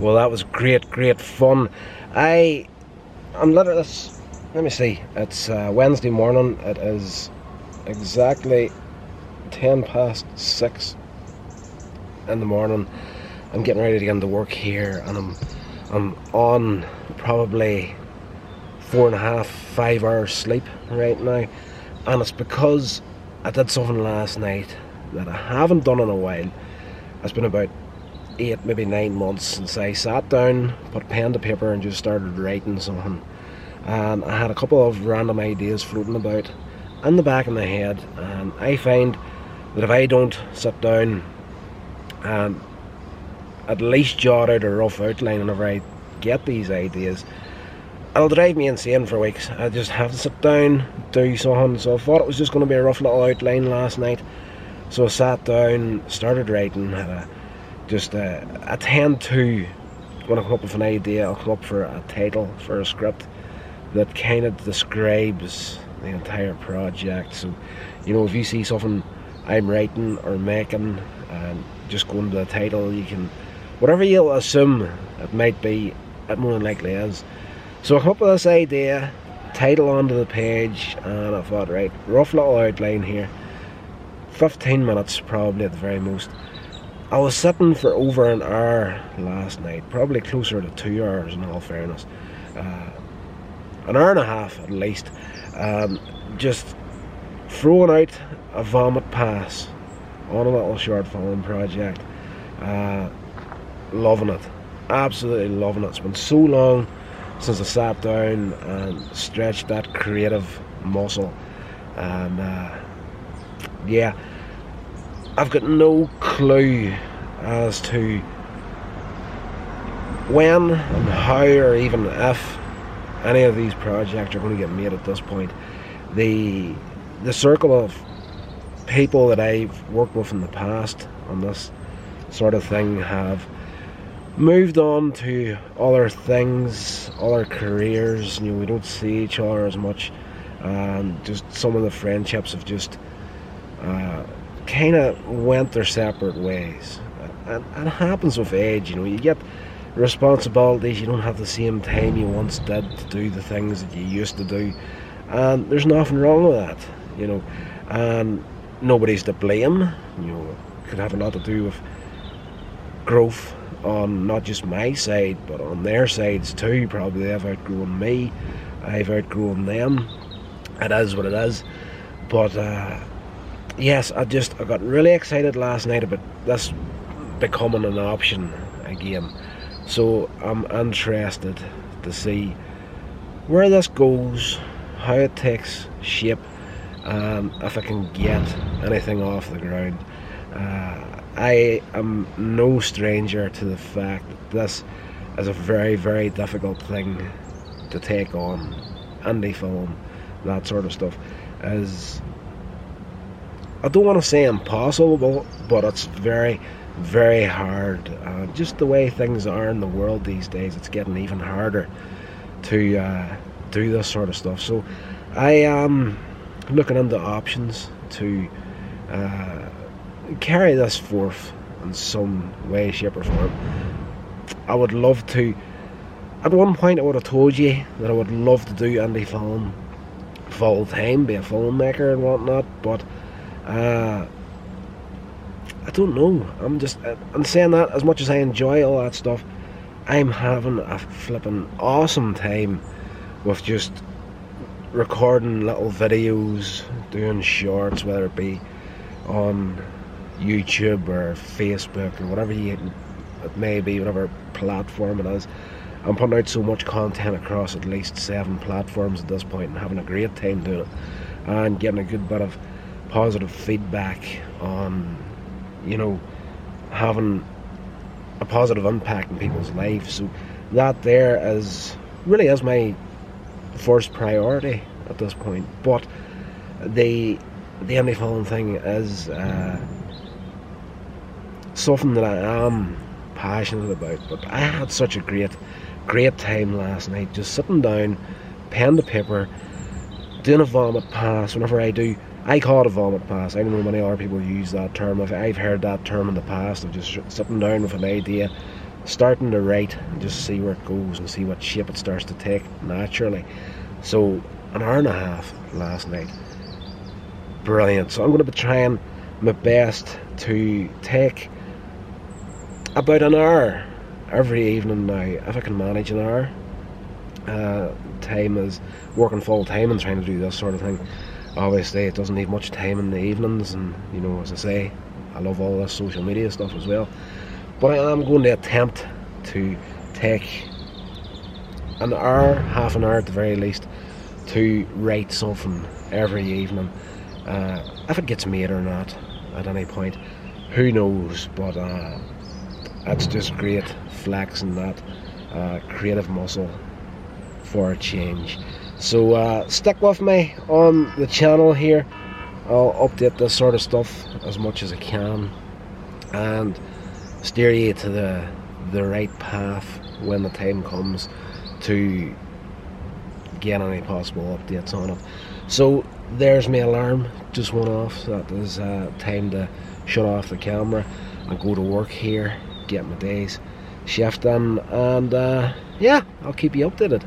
Well, that was great, great fun. I, I'm literally, let me see, it's uh, Wednesday morning. It is exactly 10 past 6 in the morning. I'm getting ready to get into work here and I'm, I'm on probably four and a half, five hours sleep right now. And it's because I did something last night that I haven't done in a while. It's been about eight, maybe nine months since I sat down, put pen to paper, and just started writing something. And I had a couple of random ideas floating about in the back of my head, and I find that if I don't sit down and at least jot out a rough outline whenever I get these ideas, it'll drive me insane for weeks. I just have to sit down, do something. So I thought it was just going to be a rough little outline last night. So I sat down, started writing, had a just uh, I tend to when I come up with an idea I'll come up for a title for a script that kind of describes the entire project. So you know if you see something I'm writing or making and just go into the title you can whatever you'll assume it might be it more than likely is. So I come up with this idea title onto the page and I thought right rough little outline here. 15 minutes probably at the very most I was sitting for over an hour last night, probably closer to two hours in all fairness. Uh, an hour and a half at least. Um, just throwing out a vomit pass on a little short film project. Uh, loving it. Absolutely loving it. It's been so long since I sat down and stretched that creative muscle. And uh, yeah I've got no clue as to when and how or even if any of these projects are going to get made at this point. The the circle of people that I've worked with in the past on this sort of thing have moved on to other things, other careers. You know, we don't see each other as much. and just some of the friendships have just uh, kind of went their separate ways. And, and it happens with age, you know, you get responsibilities, you don't have the same time you once did to do the things that you used to do. And there's nothing wrong with that, you know. And nobody's to blame, you know, it could have a lot to do with growth on not just my side, but on their sides too. Probably they've outgrown me, I've outgrown them. It is what it is. But uh, yes, I just I got really excited last night about this becoming an option again. So I'm interested to see where this goes, how it takes shape, and if I can get anything off the ground. Uh, I am no stranger to the fact that this is a very, very difficult thing to take on. Indie film, that sort of stuff, is I don't want to say impossible, but it's very, very hard. Uh, just the way things are in the world these days, it's getting even harder to uh, do this sort of stuff. So I am looking into options to uh, carry this forth in some way, shape, or form. I would love to. At one point, I would have told you that I would love to do indie film full time, be a filmmaker and whatnot, but uh, I don't know. I'm just I'm saying that as much as I enjoy all that stuff, I'm having a flipping awesome time with just recording little videos, doing shorts, whether it be on YouTube or Facebook or whatever you, it may be, whatever platform it is. I'm putting out so much content across at least seven platforms at this point and having a great time doing it and getting a good bit of positive feedback on, you know, having a positive impact in people's lives. So that there is really is my first priority at this point. But the the indie film thing is uh, something that I am passionate about. But I had such a great, great time last night, just sitting down, pen to paper, doing a vomit pass. Whenever I do I call it a vomit pass. I don't know many other people use that term. I've, heard that term in the past of just sitting down with an idea, starting to write and just see where it goes and see what shape it starts to take naturally. So an hour and a half last night. Brilliant. So I'm going to be trying my best to take about an hour every evening now, if I can manage an hour. Uh, time is working full time and trying to do this sort of thing. Obviously, it doesn't need much time in the evenings, and you know, as I say, I love all this social media stuff as well. But I am going to attempt to take an hour, half an hour at the very least, to write something every evening. Uh, if it gets made or not at any point, who knows? But uh, that's just great flexing that uh, creative muscle for a change. So uh, stick with me on the channel here. I'll update this sort of stuff as much as I can and steer you to the the right path when the time comes to get any possible updates on it. So there's my alarm just went off. That is uh, time to shut off the camera and go to work here, get my days shift done, and uh, yeah, I'll keep you updated.